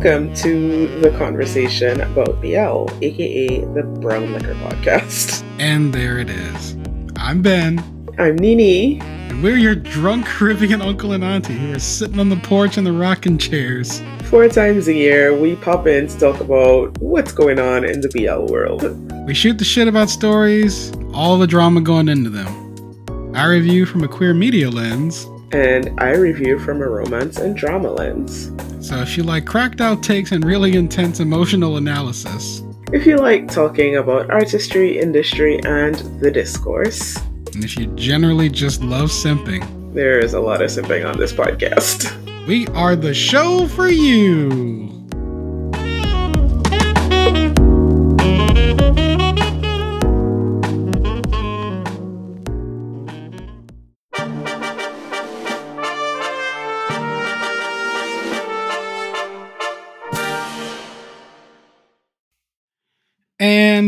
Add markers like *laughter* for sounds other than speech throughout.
Welcome to the conversation about BL, aka the Brown Liquor Podcast. And there it is. I'm Ben. I'm Nini. And we're your drunk Caribbean uncle and auntie who are sitting on the porch in the rocking chairs. Four times a year, we pop in to talk about what's going on in the BL world. We shoot the shit about stories, all the drama going into them. I review from a queer media lens. And I review from a romance and drama lens. So if you like cracked out takes and really intense emotional analysis, if you like talking about artistry, industry, and the discourse, and if you generally just love simping, there is a lot of simping on this podcast. We are the show for you.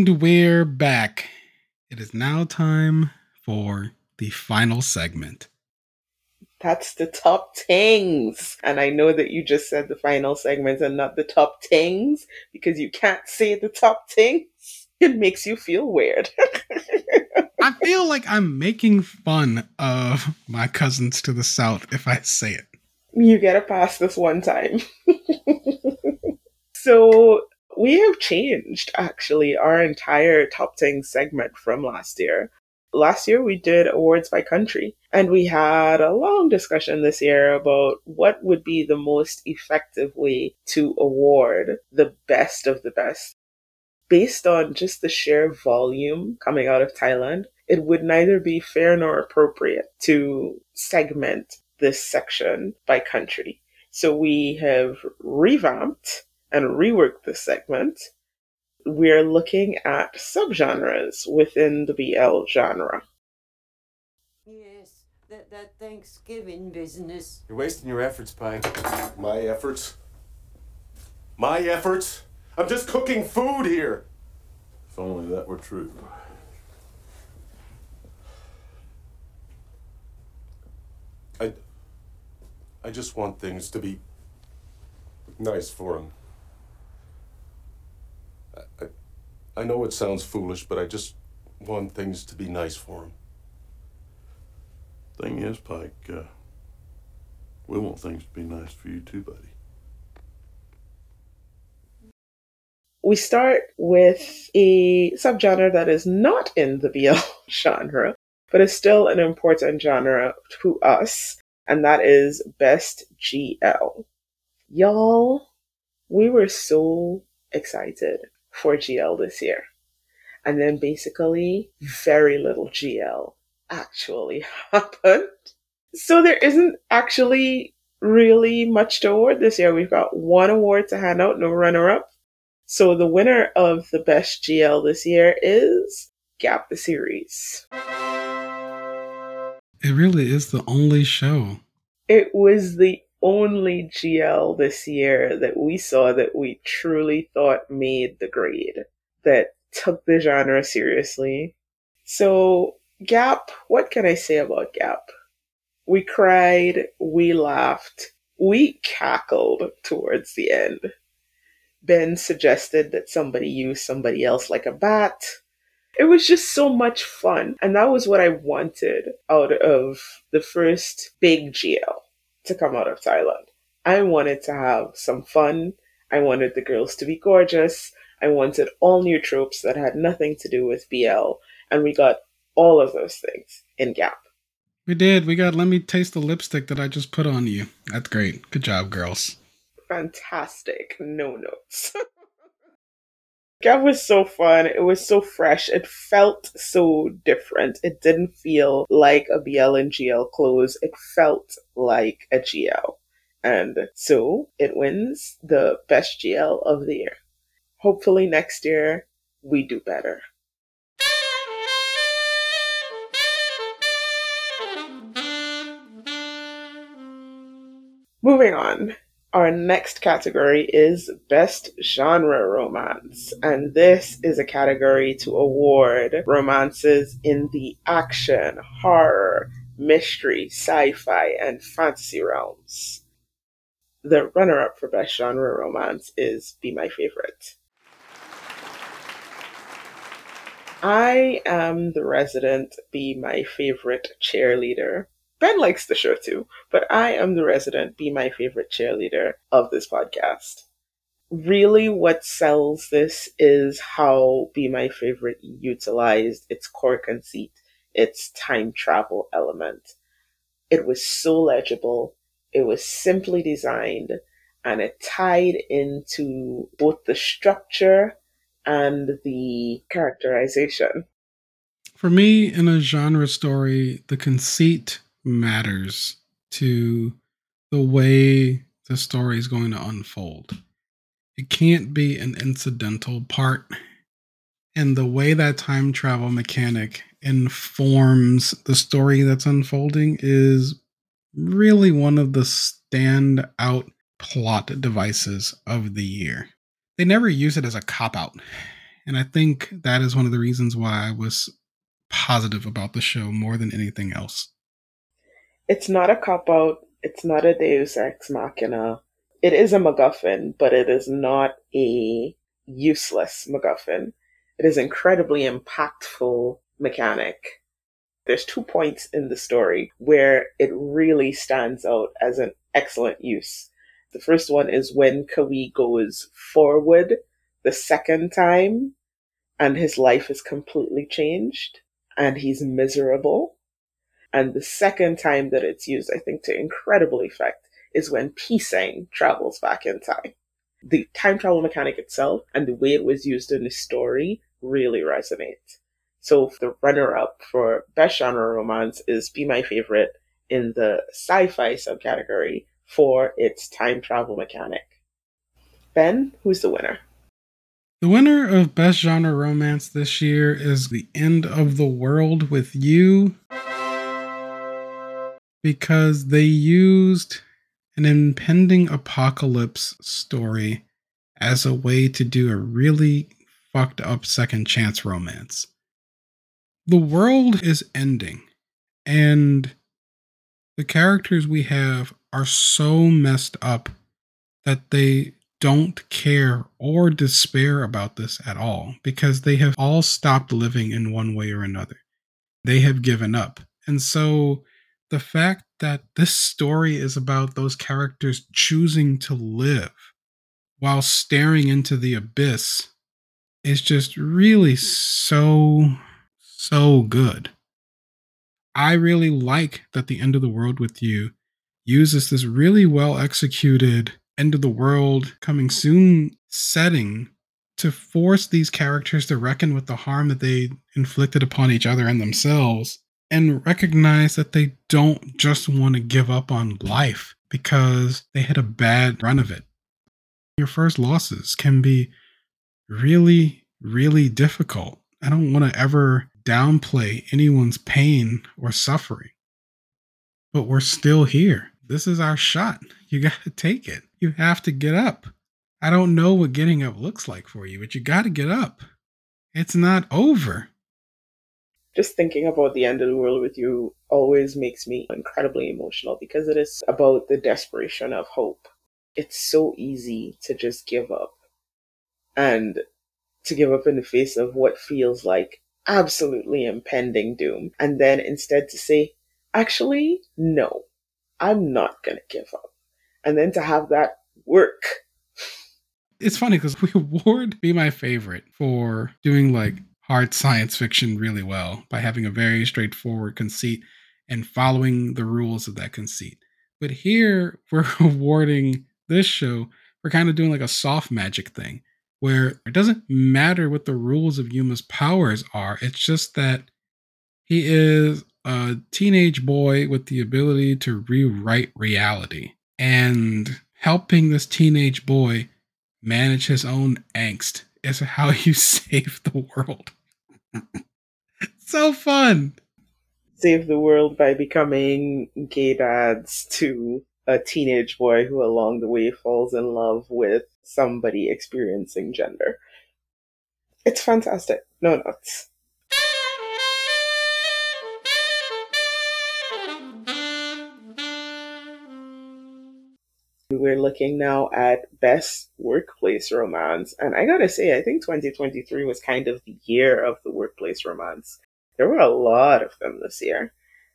And we're back. It is now time for the final segment. That's the top tings. And I know that you just said the final segment and not the top tings because you can't say the top things. *laughs* It makes you feel weird. *laughs* I feel like I'm making fun of my cousins to the south if I say it. You get a pass this one time. *laughs* so we have changed actually our entire top 10 segment from last year. Last year we did awards by country and we had a long discussion this year about what would be the most effective way to award the best of the best. Based on just the sheer volume coming out of Thailand, it would neither be fair nor appropriate to segment this section by country. So we have revamped and rework this segment, we're looking at subgenres within the BL genre. Yes, that, that Thanksgiving business. You're wasting your efforts, Pike. My efforts? My efforts? I'm just cooking food here! If only that were true. I. I just want things to be nice for him. I, I know it sounds foolish, but I just want things to be nice for him. Thing is, Pike, uh, we want things to be nice for you too, buddy. We start with a subgenre that is not in the BL *laughs* genre, but is still an important genre to us, and that is Best GL. Y'all, we were so excited for GL this year. And then basically, very little GL actually *laughs* happened. So there isn't actually really much to award this year. We've got one award to hand out, no runner up. So the winner of the best GL this year is Gap the Series. It really is the only show. It was the only GL this year that we saw that we truly thought made the grade, that took the genre seriously. So, Gap, what can I say about Gap? We cried, we laughed, we cackled towards the end. Ben suggested that somebody use somebody else like a bat. It was just so much fun. And that was what I wanted out of the first big GL to come out of Thailand. I wanted to have some fun. I wanted the girls to be gorgeous. I wanted all new tropes that had nothing to do with BL. And we got all of those things in Gap. We did. We got Let Me Taste the Lipstick that I just put on you. That's great. Good job, girls. Fantastic. No notes. *laughs* Gap was so fun. It was so fresh. It felt so different. It didn't feel like a BL and GL close. It felt like a GL. And so it wins the best GL of the year. Hopefully next year we do better. Moving on. Our next category is Best Genre Romance, and this is a category to award romances in the action, horror, mystery, sci fi, and fantasy realms. the runner up for Best Genre Romance is Be My Favorite. I am the resident Be My Favorite cheerleader. Ben likes the show too, but I am the resident Be My Favorite cheerleader of this podcast really what sells this is how Be My Favorite utilized its core conceit, its time travel element. It was so legible, it was simply designed, and it tied into both the structure and the characterization. For me, in a genre story, the conceit matters to the way the story is going to unfold it can't be an incidental part. And the way that time travel mechanic informs the story that's unfolding is really one of the standout plot devices of the year. They never use it as a cop out. And I think that is one of the reasons why I was positive about the show more than anything else. It's not a cop out, it's not a deus ex machina it is a MacGuffin, but it is not a useless MacGuffin. It is incredibly impactful mechanic. There's two points in the story where it really stands out as an excellent use. The first one is when Kawi goes forward the second time and his life is completely changed and he's miserable. And the second time that it's used, I think, to incredible effect is when Pisang travels back in time. The time travel mechanic itself and the way it was used in the story really resonate. So the runner up for best genre romance is Be My Favorite in the sci-fi subcategory for its time travel mechanic. Ben, who's the winner? The winner of Best Genre Romance this year is The End of the World with You because they used an impending apocalypse story as a way to do a really fucked up second chance romance. The world is ending, and the characters we have are so messed up that they don't care or despair about this at all because they have all stopped living in one way or another. They have given up. And so the fact that this story is about those characters choosing to live while staring into the abyss is just really so, so good. I really like that the end of the world with you uses this really well executed end of the world coming soon setting to force these characters to reckon with the harm that they inflicted upon each other and themselves and recognize that they don't just want to give up on life because they had a bad run of it. Your first losses can be really, really difficult. I don't want to ever downplay anyone's pain or suffering, but we're still here. This is our shot. You *laughs* got to take it. You have to get up. I don't know what getting up looks like for you, but you got to get up. It's not over just thinking about the end of the world with you always makes me incredibly emotional because it is about the desperation of hope. It's so easy to just give up and to give up in the face of what feels like absolutely impending doom. And then instead to say, actually, no, I'm not going to give up. And then to have that work. It's funny because *laughs* we award Be My Favorite for doing like hard science fiction really well by having a very straightforward conceit and following the rules of that conceit. But here *laughs* we're awarding this show, we're kind of doing like a soft magic thing where it doesn't matter what the rules of Yuma's powers are. It's just that he is a teenage boy with the ability to rewrite reality and helping this teenage boy manage his own angst is *laughs* how you save the world. *laughs* so fun. Save the world by becoming gay dads to a teenage boy who along the way falls in love with somebody experiencing gender. It's fantastic. No notes. We're looking now at best workplace romance. And I gotta say, I think 2023 was kind of the year of the workplace romance. There were a lot of them this year.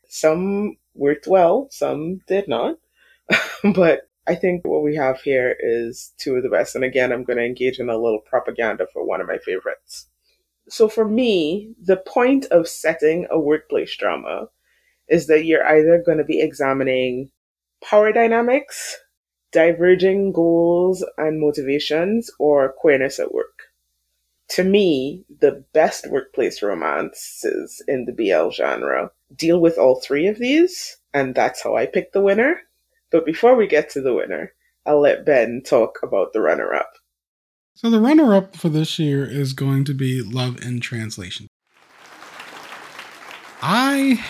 Some worked well, some did not. *laughs* but I think what we have here is two of the best. And again, I'm going to engage in a little propaganda for one of my favorites. So for me, the point of setting a workplace drama is that you're either going to be examining power dynamics, diverging goals and motivations, or queerness at work. To me, the best workplace romances in the BL genre deal with all three of these, and that's how I pick the winner. But before we get to the winner, I'll let Ben talk about the runner up. So the runner up for this year is going to be Love in Translation. I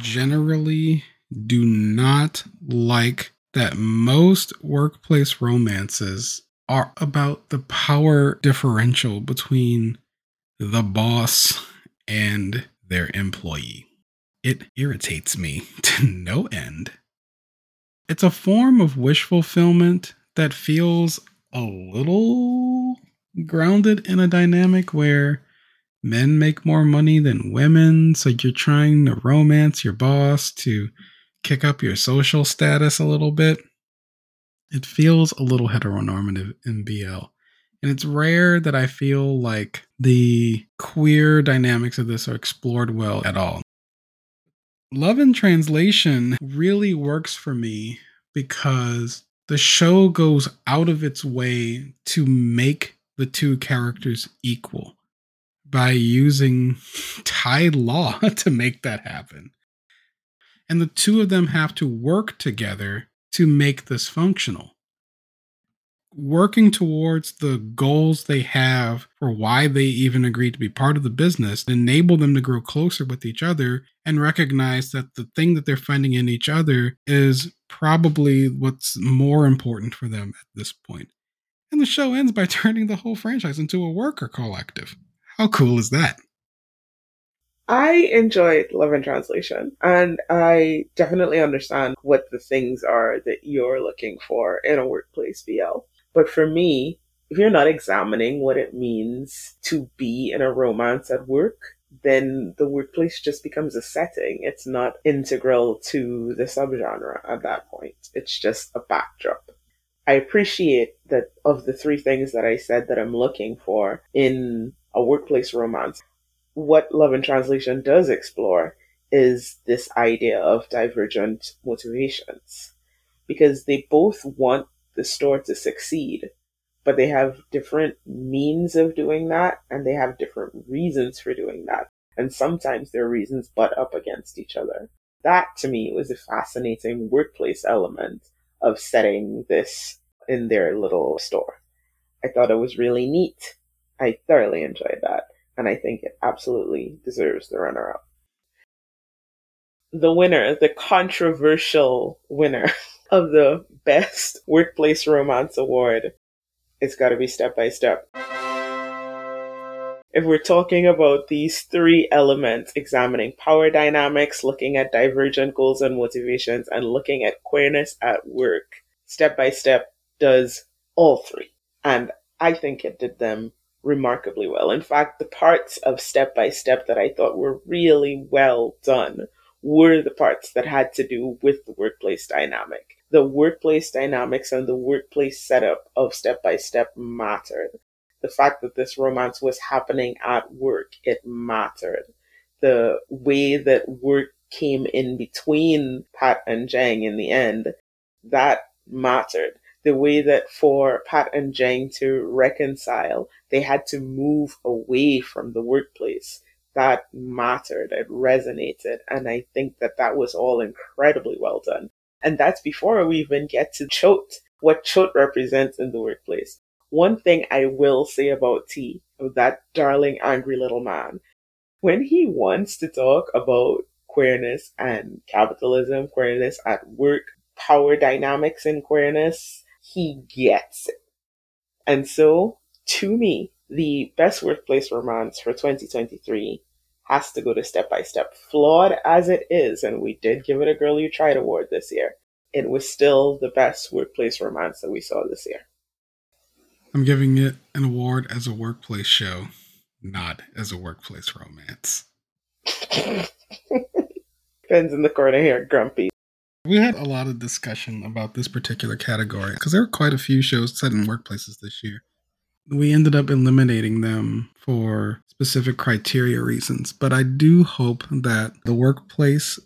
generally do not like that most workplace romances are about the power differential between the boss and their employee. It irritates me *laughs* to no end. It's a form of wish fulfillment that feels a little grounded in a dynamic where men make more money than women. So you're trying to romance your boss to kick up your social status a little bit. It feels a little heteronormative in BL. And it's rare that I feel like the queer dynamics of this are explored well at all. Love in Translation really works for me because the show goes out of its way to make the two characters equal by using Thai law *laughs* to make that happen. And the two of them have to work together to make this functional. Working towards the goals they have for why they even agreed to be part of the business enable them to grow closer with each other and recognize that the thing that they're finding in each other is probably what's more important for them at this point. And the show ends by *laughs* turning the whole franchise into a worker collective. How cool is that? I enjoyed Love in Translation, and I definitely understand what the things are that you're looking for in a workplace BL. But for me, if you're not examining what it means to be in a romance at work, then the workplace just becomes a setting. It's not integral to the subgenre at that point. It's just a backdrop. I appreciate that of the three things that I said that I'm looking for in a workplace romance, what Love in Translation does explore is this idea of divergent motivations. Because they both want the store to succeed, but they have different means of doing that and they have different reasons for doing that. And sometimes their reasons butt up against each other. That to me was a fascinating workplace element of setting this in their little store. I thought it was really neat. I thoroughly enjoyed that, and I think it absolutely deserves the runner up. The winner, the controversial winner *laughs* of the Best Workplace Romance Award, it's got to be Step by Step if we're talking about these three elements, examining power dynamics, looking at divergent goals and motivations, and looking at queerness at work, step by step does all three. And I think it did them remarkably well. In fact, the parts of step by step that I thought were really well done were the parts that had to do with the workplace dynamic. The workplace dynamics and the workplace setup of step by step mattered the fact that this romance was happening at work, it mattered. The way that work came in between Pat and Jang in the end, that mattered. The way that for Pat and Jang to reconcile, they had to move away from the workplace. That mattered. It resonated. And I think that that was all incredibly well done. And that's before we even get to Choate, what Choate represents in the workplace. One thing I will say about T, that darling angry little man, when he wants to talk about queerness and capitalism, queerness at work, power dynamics in queerness, he gets it. And so, to me, the best workplace romance for 2023 has to go to Step by Step. Flawed as it is, and we did give it a Girl You Tried award this year, it was still the best workplace romance that we saw this year. I'm giving it an award as a workplace show, not as a workplace romance. *laughs* Ben's in the corner here, grumpy. We had a lot of discussion about this particular category because there were quite a few shows set in workplaces this year. We ended up eliminating them for specific criteria reasons, but I do hope that the workplace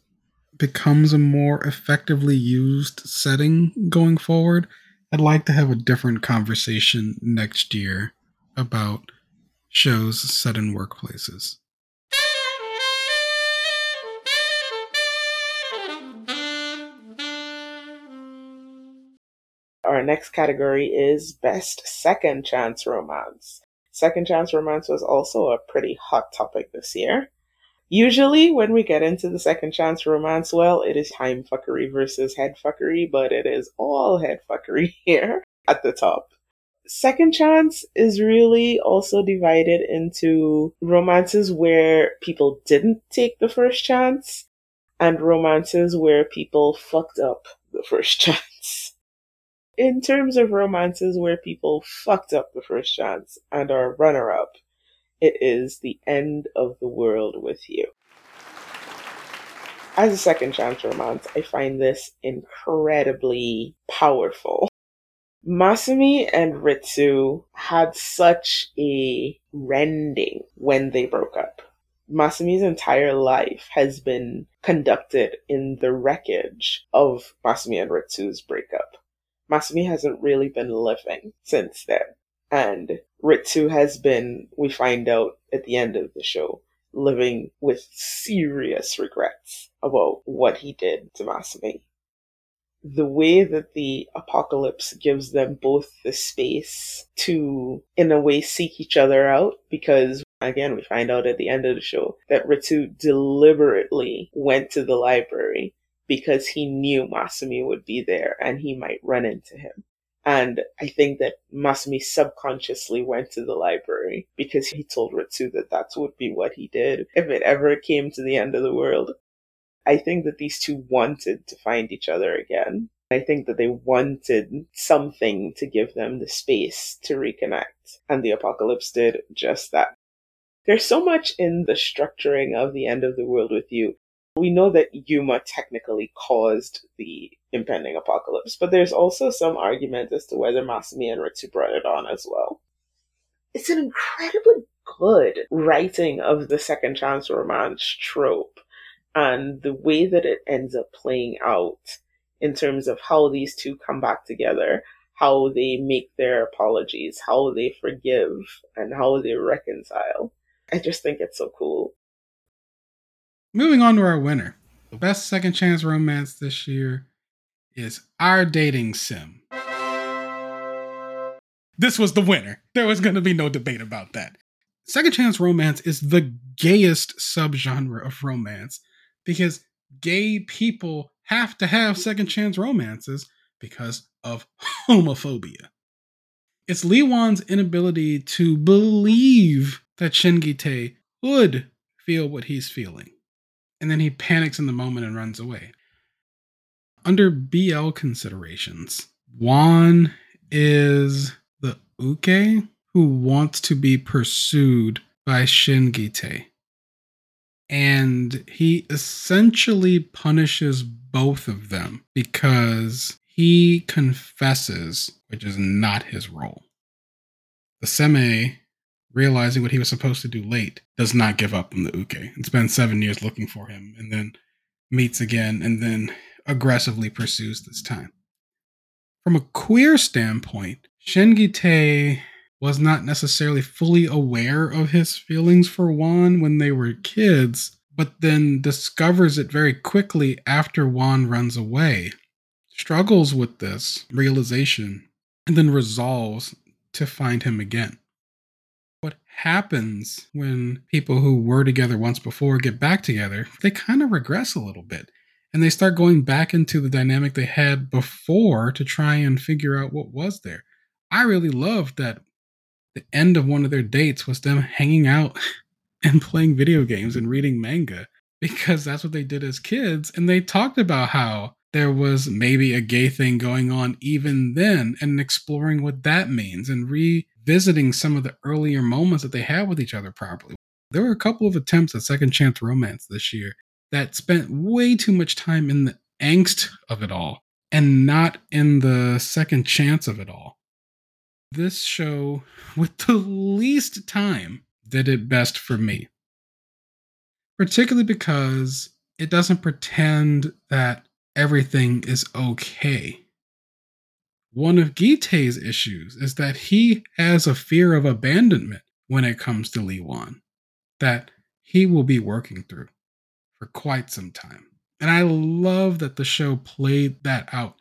becomes a more effectively used setting going forward. I'd like to have a different conversation next year about shows set in workplaces. Our next category is Best Second Chance Romance. Second Chance Romance was also a pretty hot topic this year. Usually, when we get into the second chance romance, well, it is time fuckery versus head fuckery, but it is all head fuckery *laughs* here at the top. Second chance is really also divided into romances where people didn't take the first chance and romances where people fucked up the first *laughs* chance. In terms of romances where people fucked up the first chance and are runner up, it is the end of the world with you. As a second chance romance, I find this incredibly powerful. Masumi and Ritsu had such a rending when they broke up. Masumi's entire life has been conducted in the wreckage of Masumi and Ritsu's breakup. Masumi hasn't really been living since then. And Ritsu has been, we find out at the end of the show, living with serious regrets about what he did to Masumi. The way that the apocalypse gives them both the space to, in a way, seek each other out, because again, we find out at the end of the show that Ritsu deliberately went to the library because he knew Masumi would be there and he might run into him. And I think that Masumi subconsciously went to the library because he told Ritsu that that would be what he did if it ever came to the end of the world. I think that these two wanted to find each other again. I think that they wanted something to give them the space to reconnect. And the apocalypse did just that. There's so much in the structuring of the end of the world with you we know that Yuma technically caused the impending apocalypse, but there's also some argument as to whether Masumi and Ritsu brought it on as well. It's an incredibly good writing of the second chance romance trope and the way that it ends up playing out in terms of how these two come back together, how they make their apologies, how they forgive, and how they reconcile. I just think it's so cool. Moving on to our winner. The best second chance romance this year is Our Dating Sim. This was the winner. There was going to be no debate about that. Second chance romance is the gayest subgenre of romance because gay people have to have second chance romances because of *laughs* homophobia. It's Lee Wan's inability to believe that Shin-gi-tae would feel what he's feeling and then he panics in the moment and runs away. Under BL considerations, Wan is the Uke who wants to be pursued by Shin-gi-tae. And he essentially punishes both of them because he confesses, which is not his role. The Seme realizing what he was supposed to do late, does not give up on the Uke and spends seven years looking for him and then meets again and then aggressively pursues this time. From a queer standpoint, Shin-gi-tae was not necessarily fully aware of his feelings for Wan when they were kids, but then discovers it very quickly after Wan runs away, struggles with this realization, and then resolves to find him again happens when people who were together once before get back together, they kind of regress a little bit. And they start going back into the dynamic they had before to try and figure out what was there. I really loved that the end of one of their dates was them hanging out *laughs* and playing video games and reading manga because that's what they did as kids. And they talked about how there was maybe a gay thing going on even then and exploring what that means and revisiting some of the earlier moments that they had with each other properly. There were a couple of attempts at second chance romance this year that spent way too much time in the angst of it all and not in the second chance of it all. This show, with the least time, did it best for me. Particularly because it doesn't pretend that everything is okay. One of Gi-tae's issues is that he has a fear of abandonment when it comes to Lee Wan that he will be working through for quite some time. And I love that the show played that out.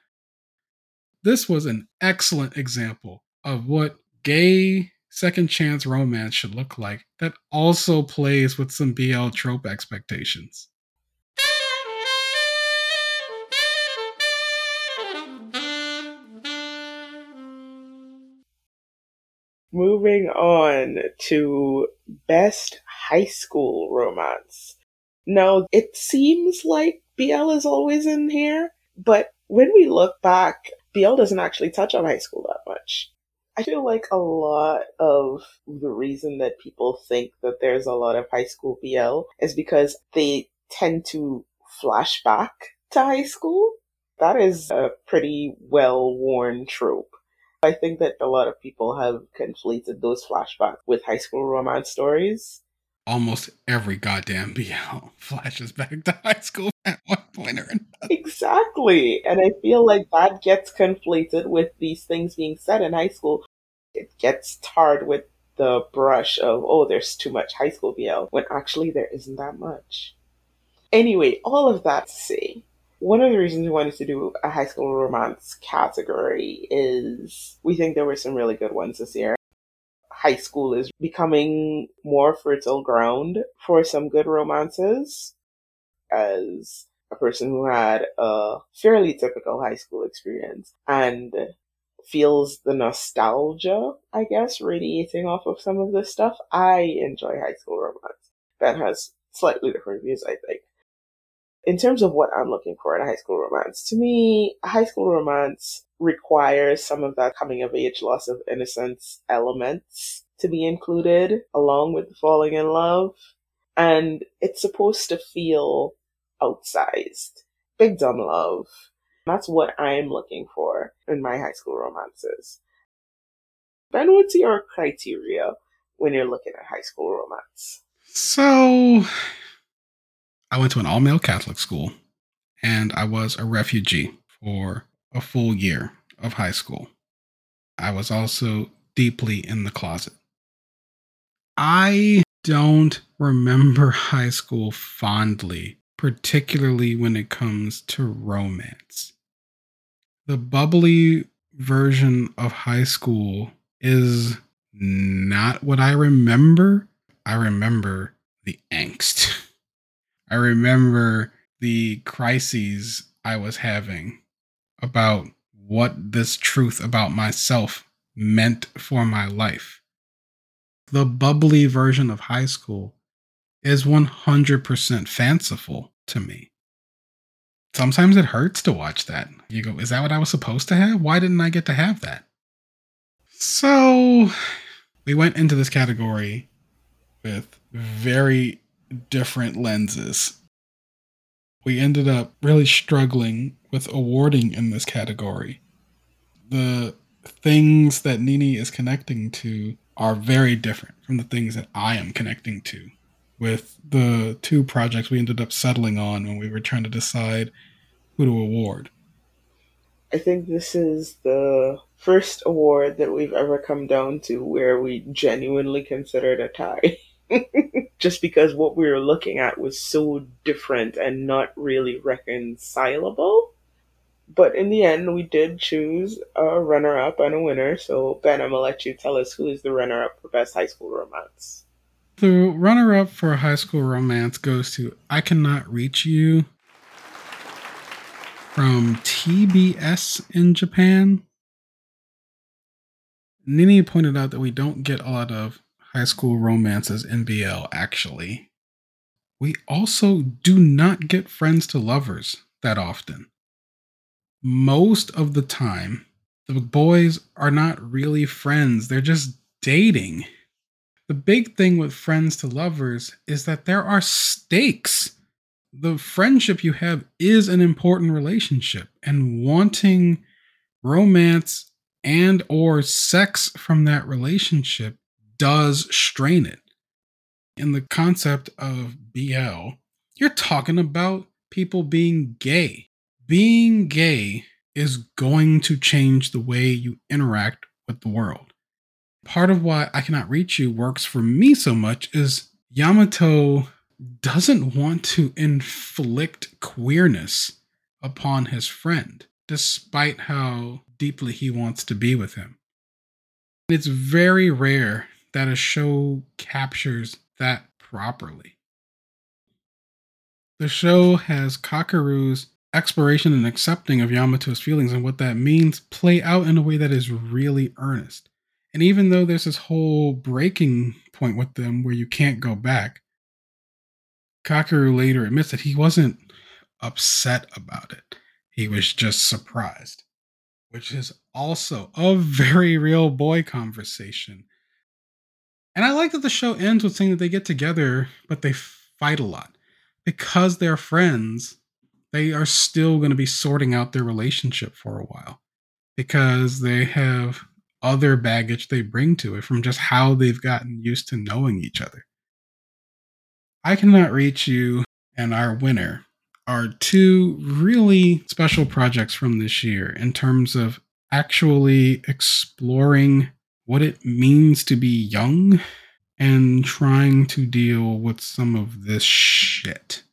This was an excellent example of what gay second chance romance should look like that also plays with some BL trope expectations. Moving on to best high school romance. Now, it seems like BL is always in here, but when we look back, BL doesn't actually touch on high school that much. I feel like a lot of the reason that people think that there's a lot of high school BL is because they tend to flash back to high school. That is a pretty well worn trope. I think that a lot of people have conflated those flashbacks with high school romance stories. Almost every goddamn BL *laughs* flashes back to high school *laughs* at one point or another. Exactly. And I feel like that gets conflated with these things being said in high school. It gets tarred with the brush of, oh, there's too much high school BL, when actually there isn't that much. Anyway, all of that to say, one of the reasons we wanted to do a high school romance category is we think there were some really good ones this year. High school is becoming more fertile ground for some good romances. As a person who had a fairly typical high school experience and feels the nostalgia, I guess, radiating off of some of this stuff, I enjoy high school romance. That has slightly different views, I think in terms of what I'm looking for in a high school romance, to me, a high school romance requires some of that coming of age, loss of innocence elements to be included along with falling in love. And it's supposed to feel outsized. Big dumb love. That's what I'm looking for in my high school romances. Ben, what's your criteria when you're looking at high school romance? So, I went to an all male Catholic school and I was a refugee for a full year of high school. I was also deeply in the closet. I don't remember *laughs* high school fondly, particularly when it comes to romance. The bubbly version of high school is not what I remember. I remember the angst. *laughs* I remember the crises I was having about what this truth about myself meant for my life. The bubbly version of high school is 100% fanciful to me. Sometimes it hurts to watch that. You go, is that what I was supposed to have? Why didn't I get to have that? So we went into this category with very different lenses. We ended up really struggling with awarding in this category. The things that Nini is connecting to are very different from the things that I am connecting to. With the two projects we ended up settling on when we were trying to decide who to award. I think this is the first award that we've ever come down to where we genuinely considered a tie. *laughs* just because what we were looking at was so different and not really reconcilable. But in the end, we did choose a runner up and a winner. So, Ben, I'm going to let you tell us who is the runner up for Best High School Romance. The runner up for High School Romance goes to I Cannot Reach You from TBS in Japan. Nini pointed out that we don't get a lot of high school romances in BL, actually. We also do not get friends to lovers that often. most of the time, the boys are not really friends, they're just dating. The big thing with friends to lovers is that there are stakes. The friendship you have is an important relationship, and wanting romance and or sex from that relationship does strain it. In the concept of BL, you're talking about people being gay. Being gay is going to change the way you interact with the world. Part of why I Cannot Reach You works for me so much is Yamato doesn't want to inflict queerness upon his friend, despite how deeply he wants to be with him. It's very rare that a show captures that properly. The show has Kakeru's exploration and accepting of Yamato's feelings and what that means play out in a way that is really earnest. And even though there's this whole breaking point with them where you can't go back, Kakeru later admits that he wasn't upset about it. He was just surprised, which is also a *laughs* very real boy conversation. And I like that the show ends with saying that they get together, but they fight a lot because they're friends, they are still going to be sorting out their relationship for a while because they have other baggage they bring to it from just how they've gotten used to knowing each other. I Cannot Reach You and Our Winner are two really special projects from this year in terms of actually exploring what it means to be young and trying to deal with some of this shit.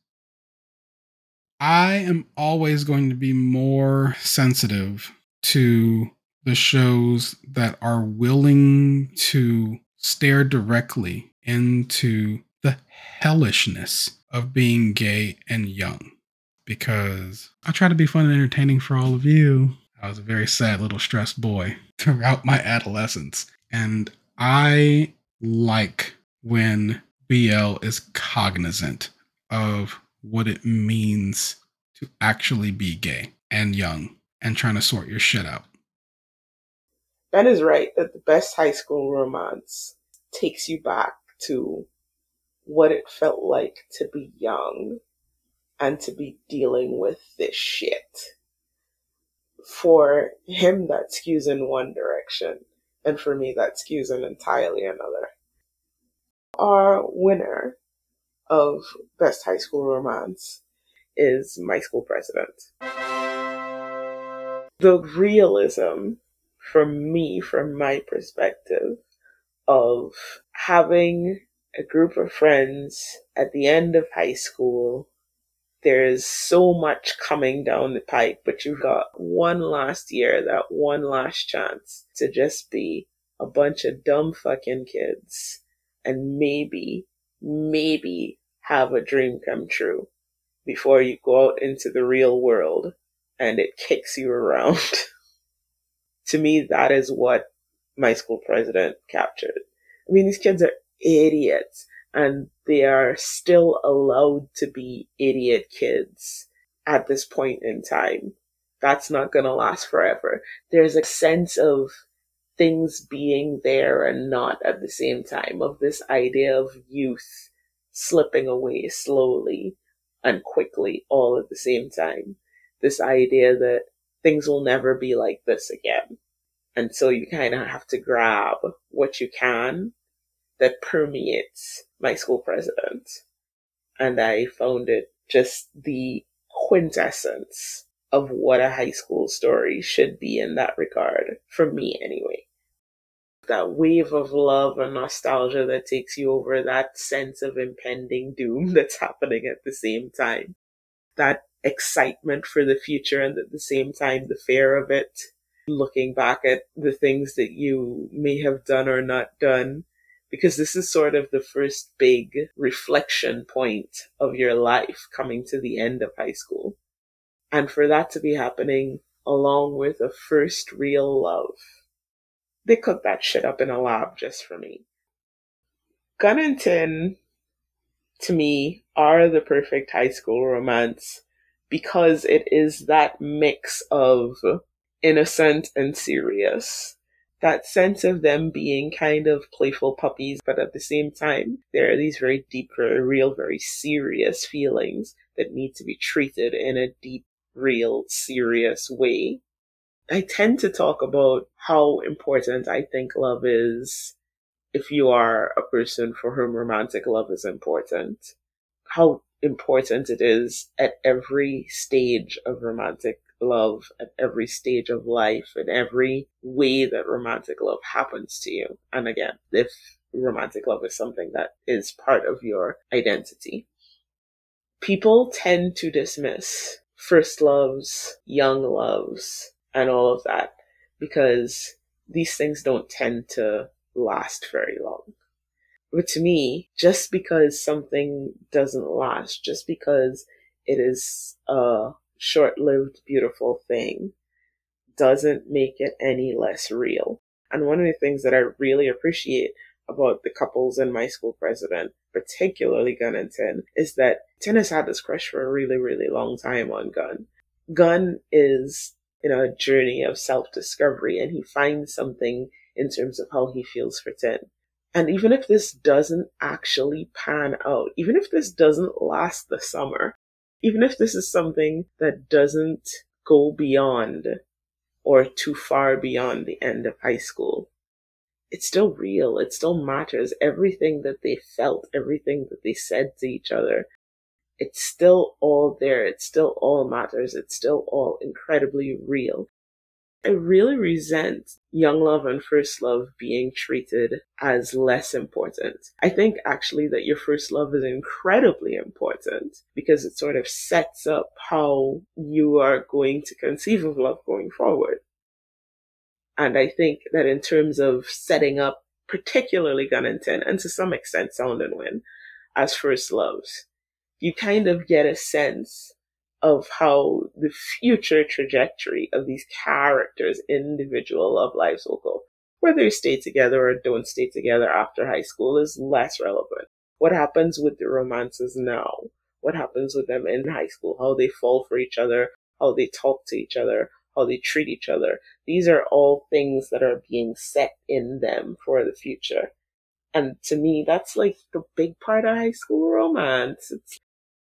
I am always going to be more sensitive to the shows that are willing to stare directly into the hellishness of being gay and young because I try to be fun and entertaining for all of you. I was a very sad little stressed boy *laughs* throughout my adolescence. And I like when BL is cognizant of what it means to actually be gay and young and trying to sort your shit out. Ben is right that the best high school romance takes you back to what it felt like to be young and to be dealing with this shit. For him, that skews in one direction, and for me, that skews in entirely another. Our winner of Best High School Romance is My School President. The realism, from me, from my perspective, of having a group of friends at the end of high school. There's so much coming down the pipe, but you've got one last year, that one last chance to just be a bunch of dumb fucking kids and maybe, maybe have a dream come true before you go out into the real world and it kicks you around. *laughs* to me, that is what my school president captured. I mean, these kids are idiots and they are still allowed to be idiot kids at this point in time. That's not going to last forever. There's a sense of things being there and not at the same time, of this idea of youth slipping away slowly and quickly all at the same time. This idea that things will never be like this again. And so you kind of have to grab what you can that permeates my school president. And I found it just the quintessence of what a high school story should be in that regard, for me anyway. That wave of love and nostalgia that takes you over, that sense of impending doom *laughs* that's happening at the same time, that excitement for the future and at the same time the fear of it, looking back at the things that you may have done or not done, because this is sort of the first big reflection point of your life coming to the end of high school. And for that to be happening along with a first real love, they cooked that shit up in a lab just for me. Gun and Tinn, to me, are the perfect high school romance because it is that mix of innocent and serious. That sense of them being kind of playful puppies, but at the same time, there are these very deep, very real, very serious feelings that need to be treated in a deep, real, serious way. I tend to talk about how important I think love is if you are a person for whom romantic love is important. How important it is at every stage of romantic love, at every stage of life, in every way that romantic love happens to you. And again, if romantic love is something that is part of your identity. People tend to dismiss first loves, young loves, and all of that because these things don't tend to last very long. But to me, just because something doesn't last, just because it is a short lived, beautiful thing, doesn't make it any less real. And one of the things that I really appreciate about the couples in my school president, particularly Gun and Tinn, is that Tinn has had this crush for a really, really long time on Gun. Gun is in a journey of self discovery and he finds something in terms of how he feels for Tinn. And even if this doesn't actually pan out, even if this doesn't last the summer, even if this is something that doesn't go beyond or too far beyond the end of high school, it's still real. It still matters. Everything that they felt, everything that they said to each other, it's still all there. It still all matters. It's still all incredibly real. I really resent young love and first love being treated as less important. I think actually that your first love is incredibly important because it sort of sets up how you are going to conceive of love going forward. And I think that in terms of setting up particularly Gun and to some extent Sound and Wind, as first loves, you kind of get a sense of how the future trajectory of these characters' individual love lives will go. Whether they stay together or don't stay together after high school is less relevant. What happens with the romances now? What happens with them in high school? How they fall for each other, how they talk to each other, how they treat each other. These are all things that are being set in them for the future. And to me, that's like the big part of high school romance. It's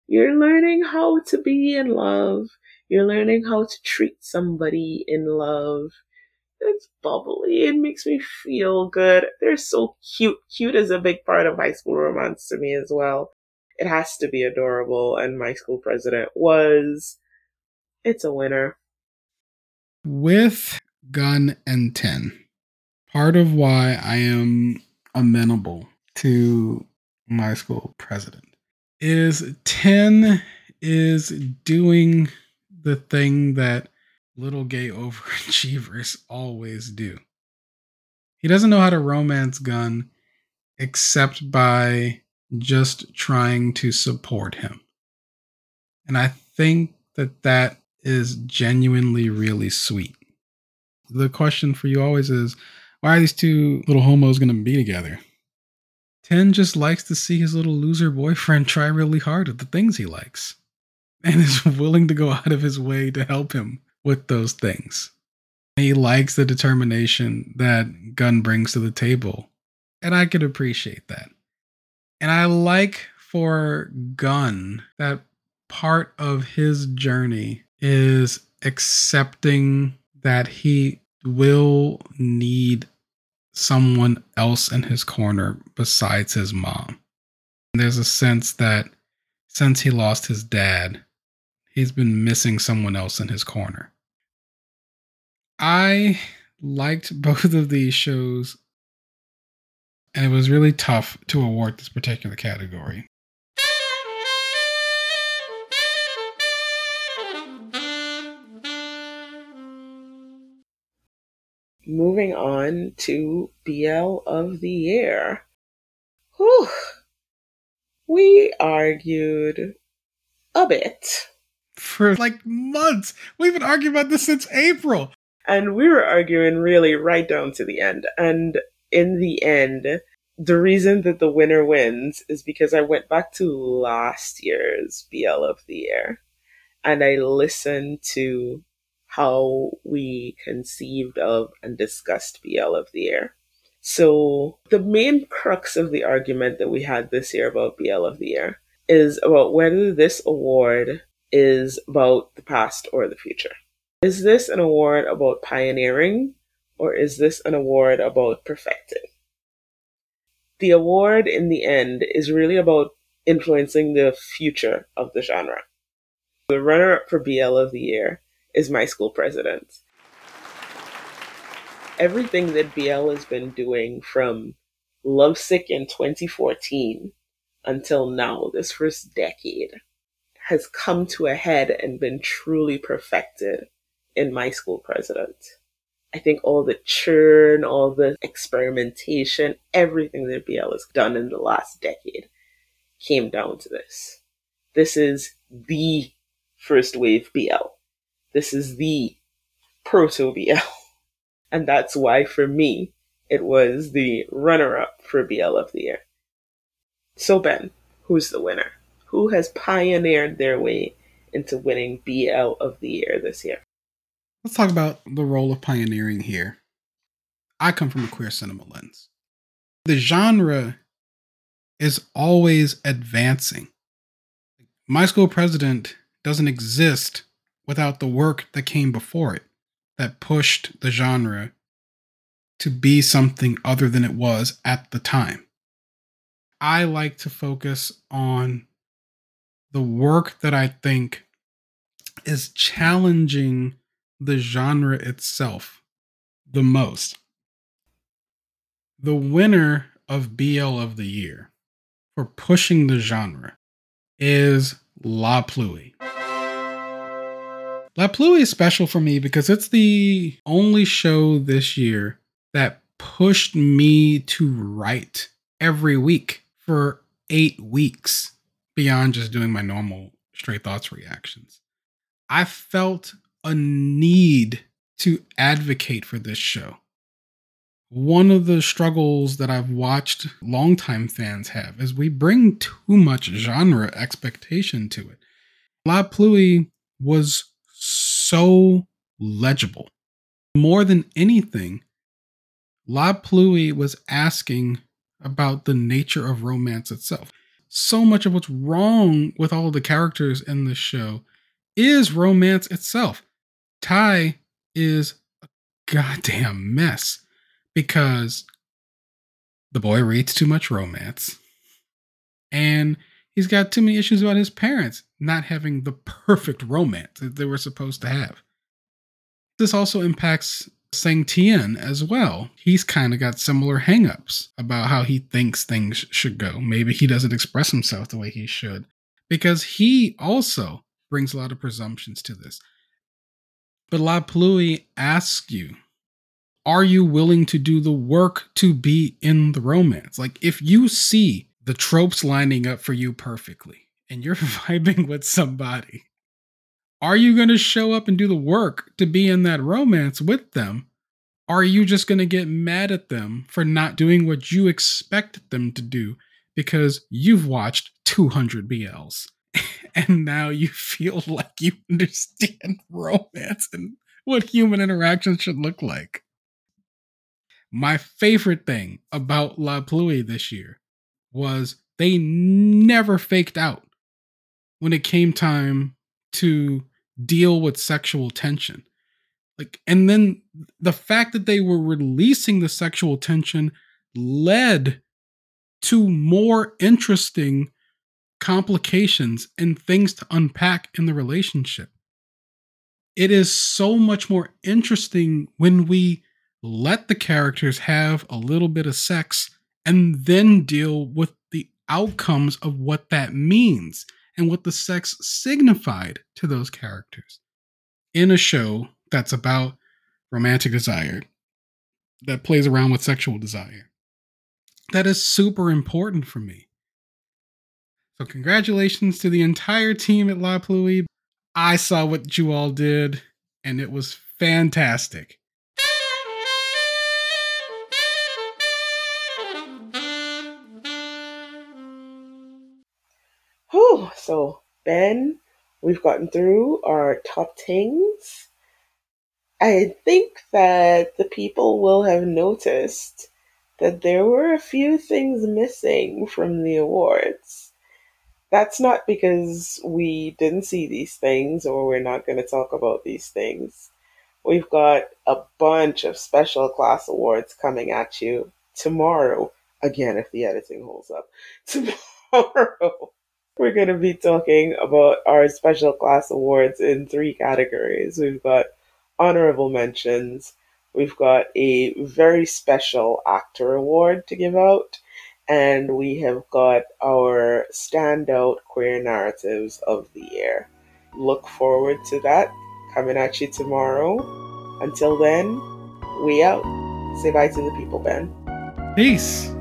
you're learning how to be in love. You're learning how to treat somebody in love. It's bubbly. It makes me feel good. They're so cute. Cute is a big part of high school romance to me as well. It has to be adorable, and my school president was. It's a winner. With Gun and Tinn, part of why I am amenable to my school president is Tinn is doing the thing that little gay *laughs* overachievers always do. He doesn't know how to romance Gun except by just trying to support him. And I think that that is genuinely really sweet. The question for you always is why are these two little homos going to be together? Tinn just likes to see his little loser boyfriend *laughs* try really hard at the things he likes and is *laughs* willing to go out of his way to help him with those things. He likes the determination that Gun brings to the table, and I could appreciate that. And I like for Gun that part of his journey is accepting that he will need someone else in his corner besides his mom. And there's a sense that since he lost his dad, he's been missing someone else in his corner. I liked *laughs* both of these shows, and it was really tough to award this particular category. Moving on to BL of the year. Whew. We argued a bit. For like months. We've been arguing about this since April. And we were arguing really right down to the end. And in the end, the reason that the winner wins is because I went back to last year's BL of the year. and I listened to how we conceived of and discussed BL of the Year. So, the main crux of the argument that we had this year about BL of the Year is about whether this award is about the past or the future. Is this an award about pioneering or is this an award about perfecting? The award in the end is really about influencing the future of the genre. The runner up for BL of the Year is My School President. Everything that BL has been doing from Lovesick in 2014 until now, this first decade, has come to a head and been truly perfected in My School President. I think all the churn, all the experimentation, everything that BL has done in the last decade came down to this. This is the first wave BL. This is the proto BL. *laughs* And that's why, for me, it was the runner up for BL of the year. So, Ben, who's the winner? Who has pioneered their way into winning BL of the year this year? Let's talk about the role of pioneering here. I come from a queer cinema lens. The genre is always advancing. My school president doesn't exist without the work that came before it that pushed the genre to be something other than it was at the time. I like to focus on the work that I think is challenging the genre itself the most. The winner of BL of the year for pushing the genre is La Pluie. La Pluie is special for me because it's the only show this year that pushed me to write every week for eight weeks beyond just doing my normal straight thoughts reactions. I felt a need to advocate for this show. One of the struggles that I've watched longtime fans have is we bring too much genre expectation to it. La Pluie was so legible. More than anything, La Pluie was asking about the nature of romance itself. So much of what's wrong with all the characters in this show is romance itself. Tai is a goddamn mess because the boy reads too much romance and he's got too many issues about his parents not having the perfect romance that they were supposed to have. This also impacts Sang Tien as well. He's kind of got similar hangups about how he thinks things should go. Maybe he doesn't express himself the way he should because he also brings a lot of presumptions to this. But La Pluie asks you, are you willing to do the work to be in the romance? Like, if you see the tropes lining up for you perfectly and you're *laughs* vibing with somebody, are you going to show up and do the work to be in that romance with them? Or Are you just going to get mad at them for not doing what you expected them to do because you've watched 200 BLs? *laughs* and now you feel *laughs* like you understand romance and what human interactions should look like. My favorite thing about La Pluie this year was they never faked out when it came time to deal with sexual tension. Like, and then the fact that they were releasing the sexual tension led to more interesting complications and things to unpack in the relationship. It is so much more interesting when we let the characters have a little bit of sex and then deal with the outcomes of what that means and what the sex signified to those characters in a show that's about romantic desire, that plays around with sexual desire. That is super important for me. So, congratulations to the entire team at La Pluie. I saw what you all did, and it was fantastic. So Ben, we've gotten through our top tings. I think that the people will have noticed that there were a few things missing from the awards. That's not because we didn't see these things or we're not going to talk about these things. We've got a bunch of special class awards coming at you tomorrow. Again, if the editing holds up. *laughs* Tomorrow, we're going to be talking about our special class awards in three categories. We've got honorable mentions, we've got a very special actor award to give out, and we have got our standout queer narratives of the year. Look forward to that coming at you tomorrow. Until then, we out. Say bye to the people, Ben. Peace.